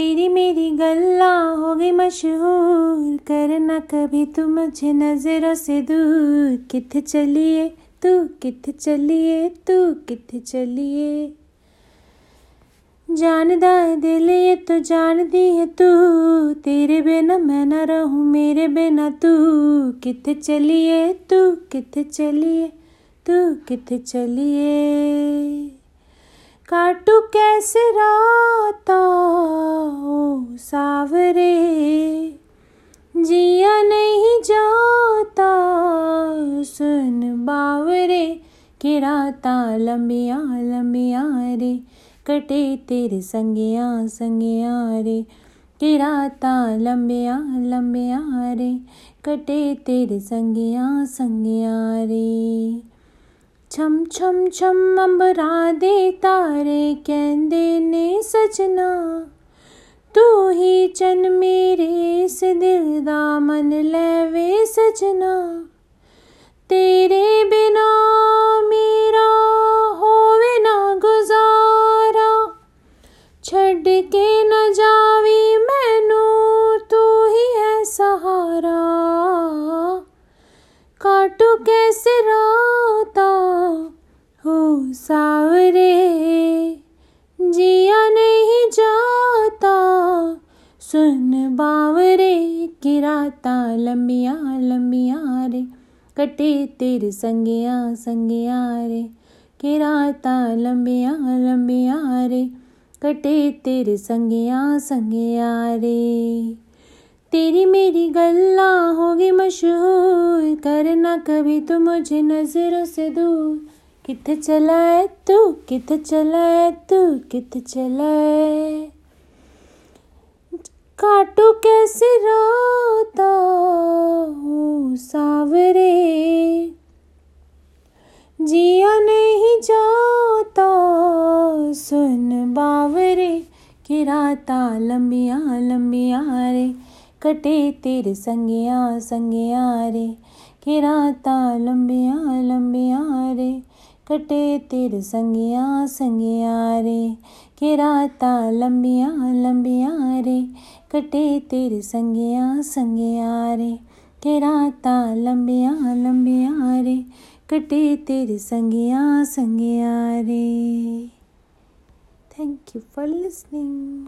तेरी मेरी गल्ला हो गई मशहूर करना कभी तू मुझे नज़रों से दूर। कित चलिए तू, कित चलिए तू, कित चलिए। जानदा है दिल ये तो जान दी है तू। तेरे बिना मैं ना रहूँ, मेरे बिना तू। कित चलिए तू, कित चलिए तू, कित चलिए। काटू कैसे राता सावरे, जिया नहीं जाता सुन बावरे, कि राता लंबिया लंबिया रे, कटे तेरे संगिया संगिया रे, कि राता लंबिया लंबिया रे, कटे तेरे संगिया संगिया रे। छम छम छम अंबरा दे तारे, कहंदे ने सजना तू ही चन मेरे से दिल दा मन लैवे सजना। तेरे बिना मेरा होवे ना गुजारा। छड़ के न जावी मैनू, तू ही है सहारा। काटू कैसे राता सुन बावरे कि राता लंबिया लंबिया रे, कटे तेरे संगिया संगिया रे, कि राता लंबिया लंबिया रे, कटे तेरे संगिया संगिया रे। तेरी मेरी गल्ला होगी मशहूर करना कभी तू मुझे नज़रों से दूर। कित चला है तू, कित चला है तू, कित चला है? काटू कैसे रोता हूँ सावरे। जिया नहीं जाता सुन बावरे कि राता लंबिया लंबिया रे, कटे तेरे संगिया संगिया रे। कि राता लंबिया लंबिया रे, कटे तेरे संगिया संगिया रे। कि राता लंबिया लंबिया रे कटे तेरे संगिया संगिया रे, के राता लंबिया लंबिया रे, कटे तेरे संगिया संगिया रे। Thank you for listening